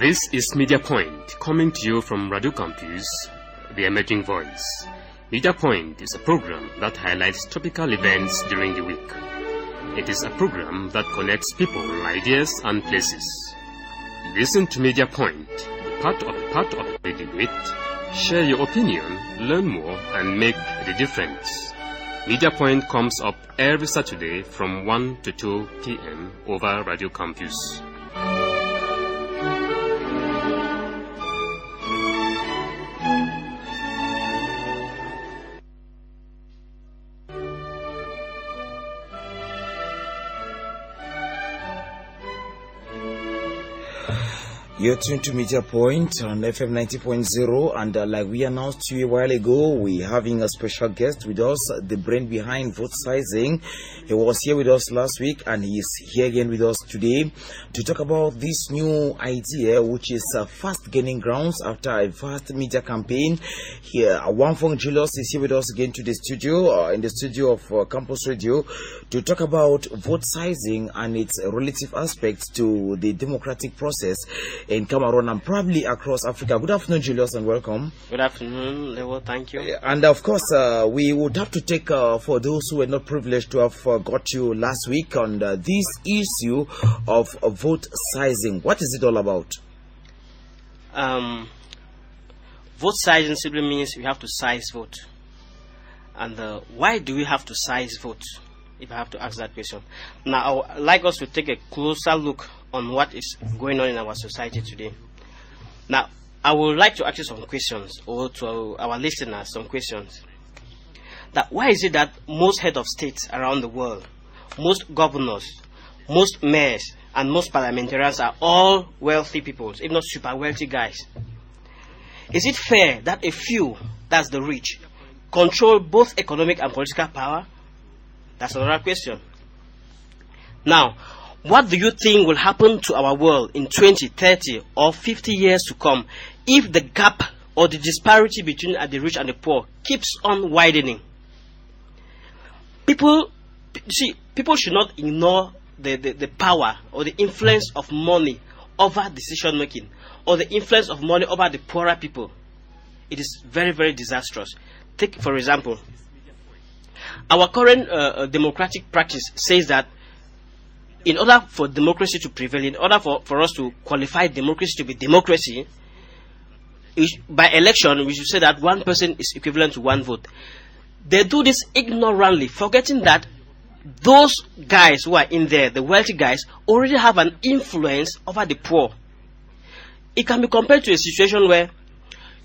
This is Media Point, coming to you from Radio Campus, the emerging voice. Media Point is a program that highlights topical events during the week. It is a program that connects people, ideas, and places. Listen to Media Point, part of part of the debate, share your opinion, learn more, and make the difference. Media Point comes up every Saturday from 1 to 2 p.m. over Radio Campus. You're tuned to Media Point on FM 90.0, and uh, like we announced to you a while ago, we're having a special guest with us, the brain behind vote sizing. He was here with us last week, and he's here again with us today to talk about this new idea, which is uh, fast gaining grounds after a vast media campaign. Here, uh, Wangfong Julius is here with us again to the studio, uh, in the studio of uh, Campus Radio, to talk about vote sizing and its relative aspects to the democratic process in Cameroon and probably across Africa. Good afternoon, Julius, and welcome. Good afternoon, Lewo. Thank you. And of course, uh, we would have to take uh, for those who were not privileged to have uh, got you last week on uh, this issue of uh, vote sizing. What is it all about? Um, vote sizing simply means we have to size vote. And uh, why do we have to size vote? If I have to ask that question. Now, I would like us to take a closer look on what is going on in our society today. Now, I would like to ask you some questions, or to our listeners some questions. That why is it that most head of states around the world, most governors, most mayors, and most parliamentarians are all wealthy people, if not super wealthy guys? Is it fair that a few, that's the rich, control both economic and political power? That's another question. Now, what do you think will happen to our world in 20, 30, or 50 years to come if the gap or the disparity between the rich and the poor keeps on widening? People, see, people should not ignore the, the, the power or the influence of money over decision making or the influence of money over the poorer people. It is very, very disastrous. Take, for example, our current uh, uh, democratic practice says that in order for democracy to prevail, in order for, for us to qualify democracy to be democracy, by election, we should say that one person is equivalent to one vote. They do this ignorantly, forgetting that those guys who are in there, the wealthy guys, already have an influence over the poor. It can be compared to a situation where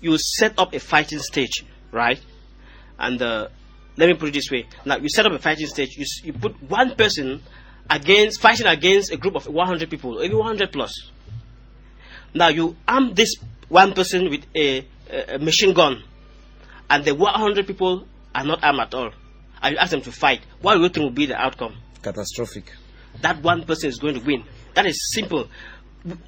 you set up a fighting stage, right? And uh, let me put it this way: now you set up a fighting stage, you, you put one person against fighting against a group of 100 people, maybe 100 plus. Now you arm this one person with a, a, machine gun, and the 100 people are not armed at all, and you ask them to fight. What do you think will be the outcome? Catastrophic. That one person is going to win. That is simple.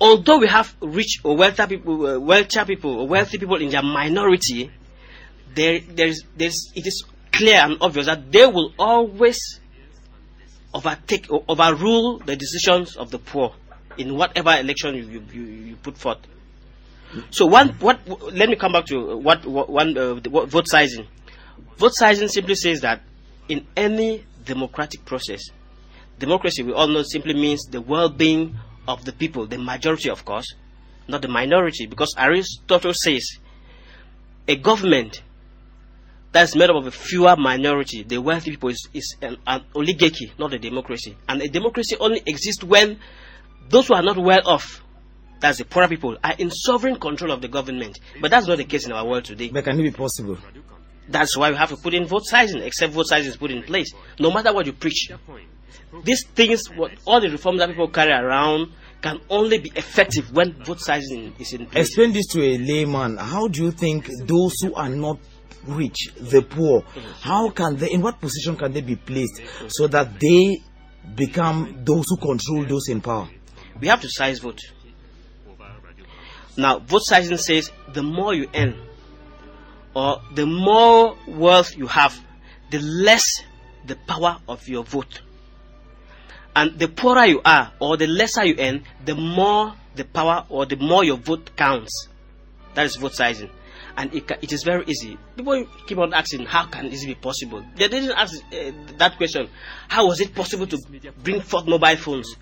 Although we have rich or wealthy people, uh, wealthier people, or wealthy people in their minority, there, there is, there's, it is clear and obvious that they will always overtake or overrule the decisions of the poor in whatever election you, you, you, put forth. So one, what, let me come back to what, what one, uh, what, vote sizing. Vote sizing simply says that in any democratic process, democracy we all know simply means the well-being of the people, the majority of course, not the minority, because Aristotle says a government that's made up of a fewer minority, the wealthy people, is, is an, an oligarchy, not a democracy. And a democracy only exists when those who are not well off, that's the poorer people, are in sovereign control of the government. But that's not the case in our world today. But can it be possible? That's why we have to put in vote sizing, except vote sizing is put in place. No matter what you preach, these things, what, all the reforms that people carry around, can only be effective when vote sizing is in place. Explain this to a layman. How do you think those who are not rich, the poor, how can they, in what position can they be placed so that they become those who control those in power? We have to size vote. Now, vote sizing says the more you earn, or the more wealth you have, the less the power of your vote. And the poorer you are, or the lesser you earn, the more the power or the more your vote counts. That is vote sizing. And it, it is very easy. People keep on asking, how can this be possible? They didn't ask uh, that question. How was it possible to bring forth mobile phones?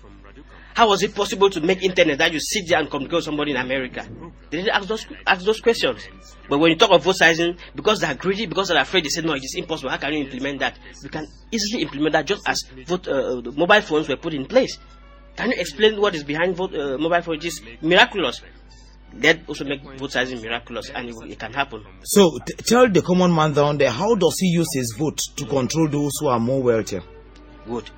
How was it possible to make internet that you sit there and communicate with somebody in America? They didn't ask those ask those questions. But when you talk of vote sizing, because they are greedy, because they're afraid, they say no, it is impossible. How can you implement that? We can easily implement that just as vote uh, mobile phones were put in place. Can you explain what is behind vote uh, mobile phone? It is miraculous. That also make vote sizing miraculous, and it, it can happen. So t- tell the common man down there, how does he use his vote to control those who are more wealthy? Good.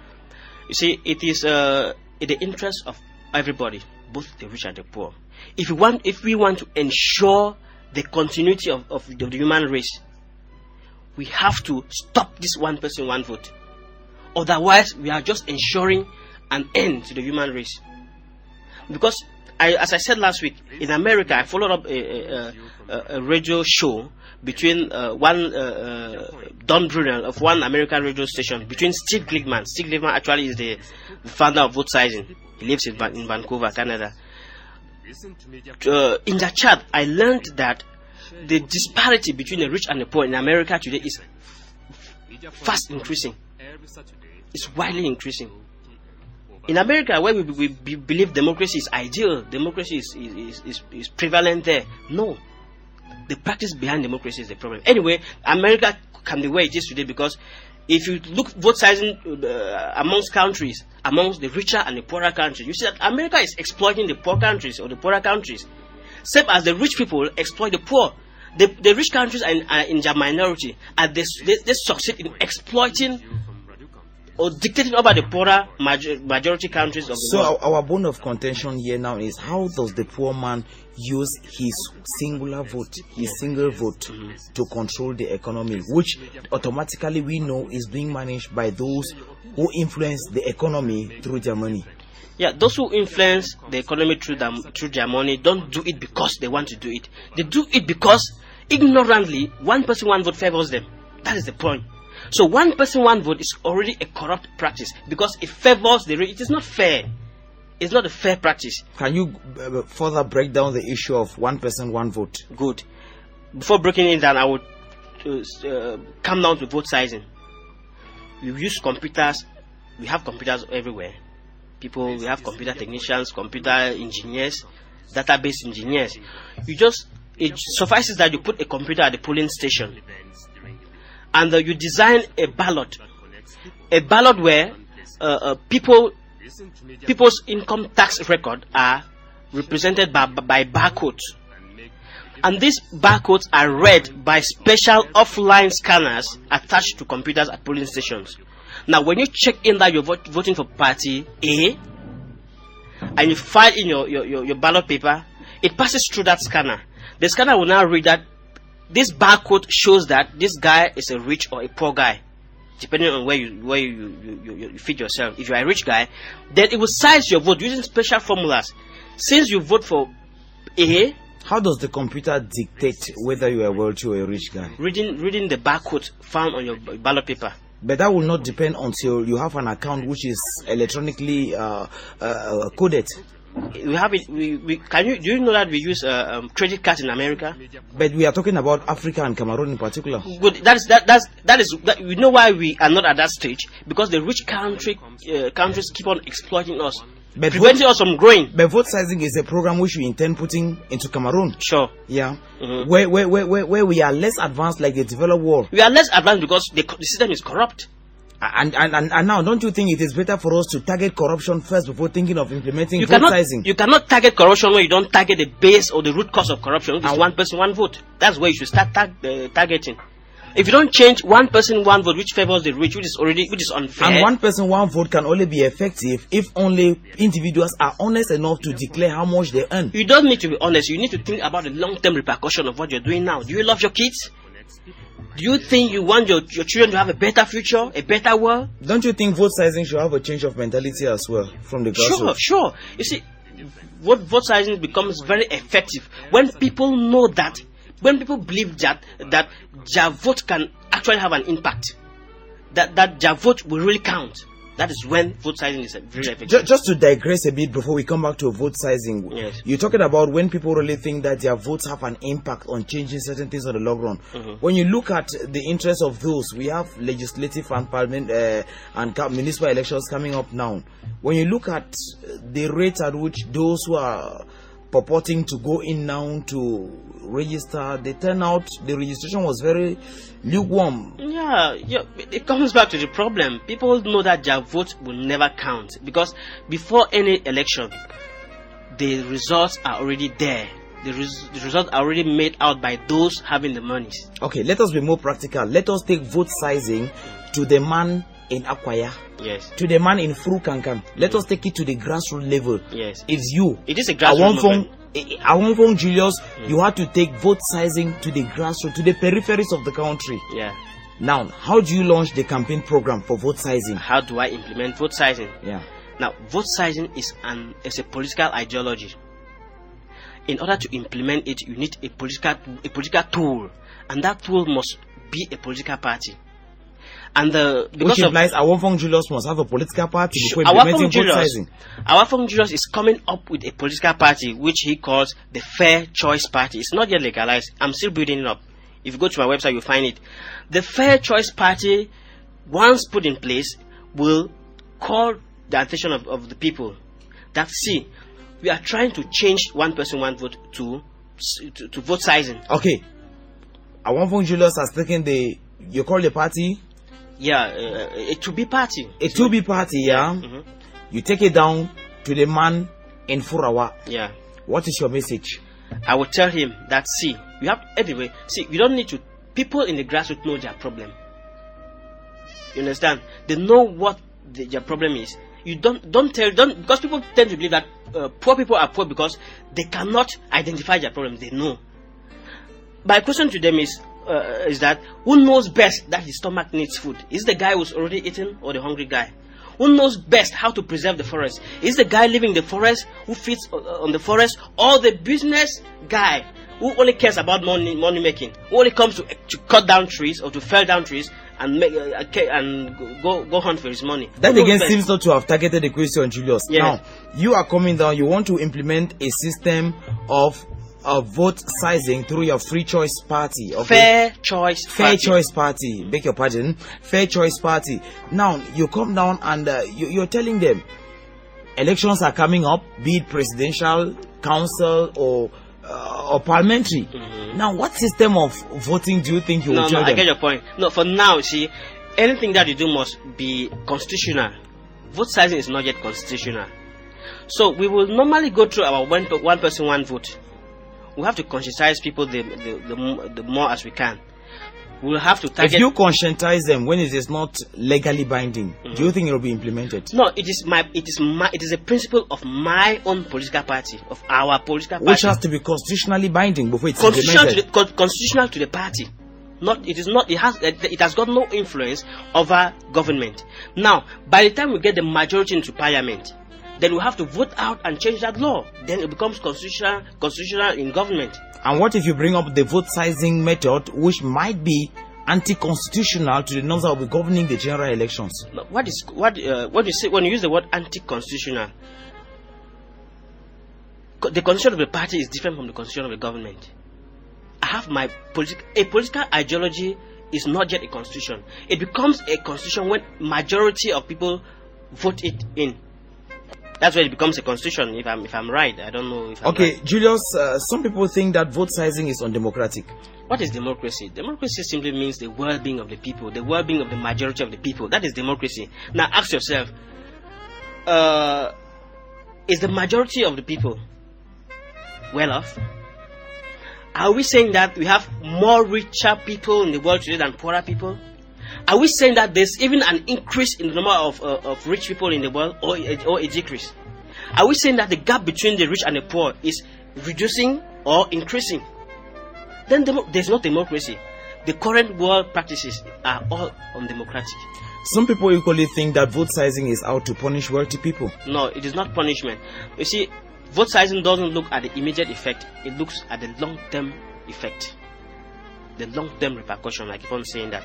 You see, it is uh, in the interest of everybody, both the rich and the poor. If we want, if we want to ensure the continuity of, of the, the human race, we have to stop this one person, one vote. Otherwise, we are just ensuring an end to the human race. Because, I, as I said last week, in America, I followed up a, a, a, radio show between uh, one uh, uh, Don Brunel of one American radio station between Steve Glickman. Steve Glickman actually is the, founder of vote sizing. He lives in, in Vancouver, Canada. Uh, in the chat, I learned that the disparity between the rich and the poor in America today is fast increasing. It's widely increasing. In America, where we, we, believe democracy is ideal, democracy is, is, is, is prevalent there. No. The practice behind democracy is the problem. Anyway, America can be where it is today because if you look vote sizing uh, amongst countries, amongst the richer and the poorer countries, you see that America is exploiting the poor countries or the poorer countries. Same as the rich people exploit the poor. The, the rich countries are in, are in their minority and they, they, they succeed in exploiting or dictating over the poorer major, majority countries of the So world. our, our bone of contention here now is how does the poor man use his singular vote, his single vote, mm-hmm. to control the economy, which automatically we know is being managed by those who influence the economy through their money. Yeah, those who influence the economy through them through their money don't do it because they want to do it. They do it because ignorantly one person one vote favors them. That is the point. So one person one vote is already a corrupt practice because it favors the rich. It is not fair. It's not a fair practice. Can you uh, further break down the issue of one person, one vote? Good. Before breaking it down, I would uh, uh, come down to vote sizing. We use computers. We have computers everywhere. People, we have computer technicians, computer engineers, database engineers. You just it suffices that you put a computer at the polling station, and uh, you design a ballot, a ballot where uh, uh, people people's income tax record are represented by, by barcodes and these barcodes are read by special offline scanners attached to computers at polling stations. Now, when you check in that you're vote, voting for party A and you file in your, your, your, your ballot paper, it passes through that scanner. The scanner will now read that this barcode shows that this guy is a rich or a poor guy, depending on where you where you, you, you, you fit yourself. If you are a rich guy, then it will size your vote using special formulas. Since you vote for A, How does the computer dictate whether you are wealthy or a rich guy? reading reading the barcode found on your ballot paper. But that will not depend until you have an account which is electronically uh, uh, coded. We have it. We, we can you do you know that we use uh, um, credit cards in America? But we are talking about Africa and Cameroon in particular. Good. That is that that's that is that, we know why we are not at that stage because the rich country uh, countries keep on exploiting us, But preventing vote, us from growing. but vote sizing is a program which we intend putting into Cameroon. Sure, Yeah, Mhm. where, where, where, where, where we are less advanced like the developed world. we are less advanced because the, the system is corrupt. And, and, and, and now, don't you think it is better for us to target corruption first before thinking of implementing You vote cannot sizing? you cannot target corruption when you don't target the base or the root cause of corruption. And- one person, one vote. That's where you should start tag, uh, targeting. If you don't change one person, one vote, which favors the rich, which is already which is unfair. And one person, one vote can only be effective if only individuals are honest enough to declare how much they earn. You don't need to be honest. You need to think about the long-term repercussion of what you're doing now. Do you love your kids? Do you think you want your, your children to have a better future, a better world? Don't you think vote sizing should have a change of mentality as well from the Sure, sure. You see, vote, vote sizing becomes very effective when people know that, when people believe that that their vote can actually have an impact, that that their vote will really count. That is when vote sizing is very effective. Ju- Just to digress a bit before we come back to vote sizing, Yes. you're talking about when people really think that their votes have an impact on changing certain things on the long run. Mm-hmm. When you look at the interest of those, we have legislative and parliament uh, and municipal elections coming up now. When you look at the rate at which those who are purporting to go in now to register, the turnout, the registration was very lukewarm. Yeah, yeah, it it comes back to the problem. People know that their vote will never count because before any election, the results are already there. The, res- the results are already made out by those having the monies. Okay, let us be more practical. Let us take vote sizing to the man in Akwaya. Yes, to the man in Furukankan. Let us take it to the grassroots level. yes. It's you. It is a grassroots level. I want from Julius, you had to take vote sizing to the grassroots, to the peripheries of the country. Yeah. Now, how do you launch the campaign program for vote sizing? How do I implement vote sizing? Yeah. Now, vote sizing is an is a political ideology. In order to implement it, you need a political a political tool, and that tool must be a political party. And the because Which of implies Awonfong Julius must have a political party before our implementing Julius, sizing. our Julius is coming up with a political party which he calls the Fair Choice Party. It's not yet legalized. I'm still building it up. If you go to my website, you'll find it. The Fair Choice Party, once put in place, will call the attention of, of the people that see we are trying to change one person one vote to to, to vote sizing. Okay. Awonfong Julius has taken the, you call the party, Yeah, uh, a to be party. a 2B party, yeah? Mhm. You take it down to the man in Furawa. Yeah. What is your message? I will tell him that see, you have anyway, see, you don't need to people in the grassroots know their problem. You understand? They know what the, their problem is. You don't don't tell don't because people tend to believe that uh, poor people are poor because they cannot identify their problems. They know. My question to them is uh, is that who knows best that his stomach needs food? Is the guy who's already eaten or the hungry guy? Who knows best how to preserve the forest? Is the guy living in the forest who feeds uh, on the forest or the business guy who only cares about money money making? Who only comes to, to cut down trees or to fell down trees and make uh, and go go hunt for his money? That Who again seems not to have targeted the question, Julius. Yes. Now, you are coming down, you want to implement a system of uh, vote sizing through your free choice party. Okay? fair choice. Fair party. choice party, beg your pardon, fair choice party. Now, you come down and uh, you, you're telling them elections are coming up, be it presidential, council, or uh, or parliamentary. Now, what system of voting do you think you will Mm-hmm. No, no, I get your point. No, for now, see, anything that you do must be constitutional. Vote sizing is not yet constitutional. So we will normally go through our one, one person, one vote. We have to conscientize people the, the, the, the more as we can. We'll have to target. If you conscientize them when it is not legally binding, do Mm-hmm. you think it will be implemented? no, it is my, it is my, it is a principle of my own political party, of our political party. Which has to be constitutionally binding before it's constitutional to, implemented. the, con- constitutional to the party. Not it is not it has it has got no influence over government. Now, by the time we get the majority into parliament, then we have to vote out and change that law. Then it becomes constitutional constitutional in government. And what if you bring up the vote sizing method, which might be anti-constitutional to the norms that will be governing the general elections? What is what uh, what do you say when you use the word anti-constitutional? The constitution of the party is different from the constitution of the government. I have my political a political ideology is not yet a constitution. It becomes a constitution when majority of people vote it in. That's when it becomes a constitution. If I'm if I'm right, I don't know if I'm Okay, right. Julius, uh, some people think that vote sizing is undemocratic. What is democracy? Democracy simply means the well-being of the people, the well-being of the majority of the people. That is democracy. Now ask yourself: uh, Is the majority of the people well off? Are we saying that we have more richer people in the world today than poorer people? Are we saying that there's even an increase in the number of, uh, of rich people in the world or, a- or a decrease? Are we saying that the gap between the rich and the poor is reducing or increasing? Then demo- there's no democracy. The current world practices are all undemocratic. Some people equally think that vote sizing is out to punish wealthy people. No, it is not punishment. You see, vote sizing doesn't look at the immediate effect, it looks at the long term effect. The long term repercussion, I keep on saying that.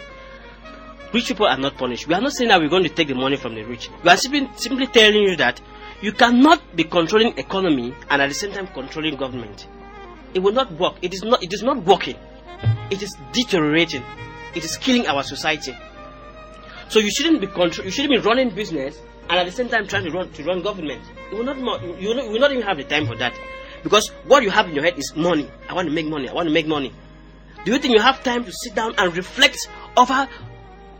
Rich people are not punished. We are not saying that we're going to take the money from the rich. We are simply, simply telling you that you cannot be controlling economy and at the same time controlling government. It will not work. It is not. It is not working. It is deteriorating. It is killing our society. So you shouldn't be control. You shouldn't be running business and at the same time trying to run to run government. You will not. You will not, you will not even have the time for that, because what you have in your head is money. I want to make money. I want to make money. Do you think you have time to sit down and reflect over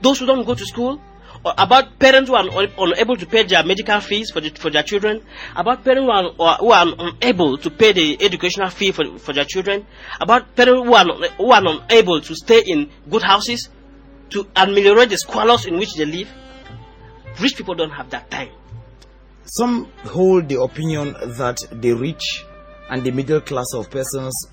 those who don't go to school? Or about parents who are unable to pay their medical fees for, the, for their children? About parents who are, who are unable to pay the educational fee for, for their children? About parents who are, who are unable to stay in good houses to ameliorate the squalors in which they live? Rich people don't have that time. Some hold the opinion that the rich and the middle class of persons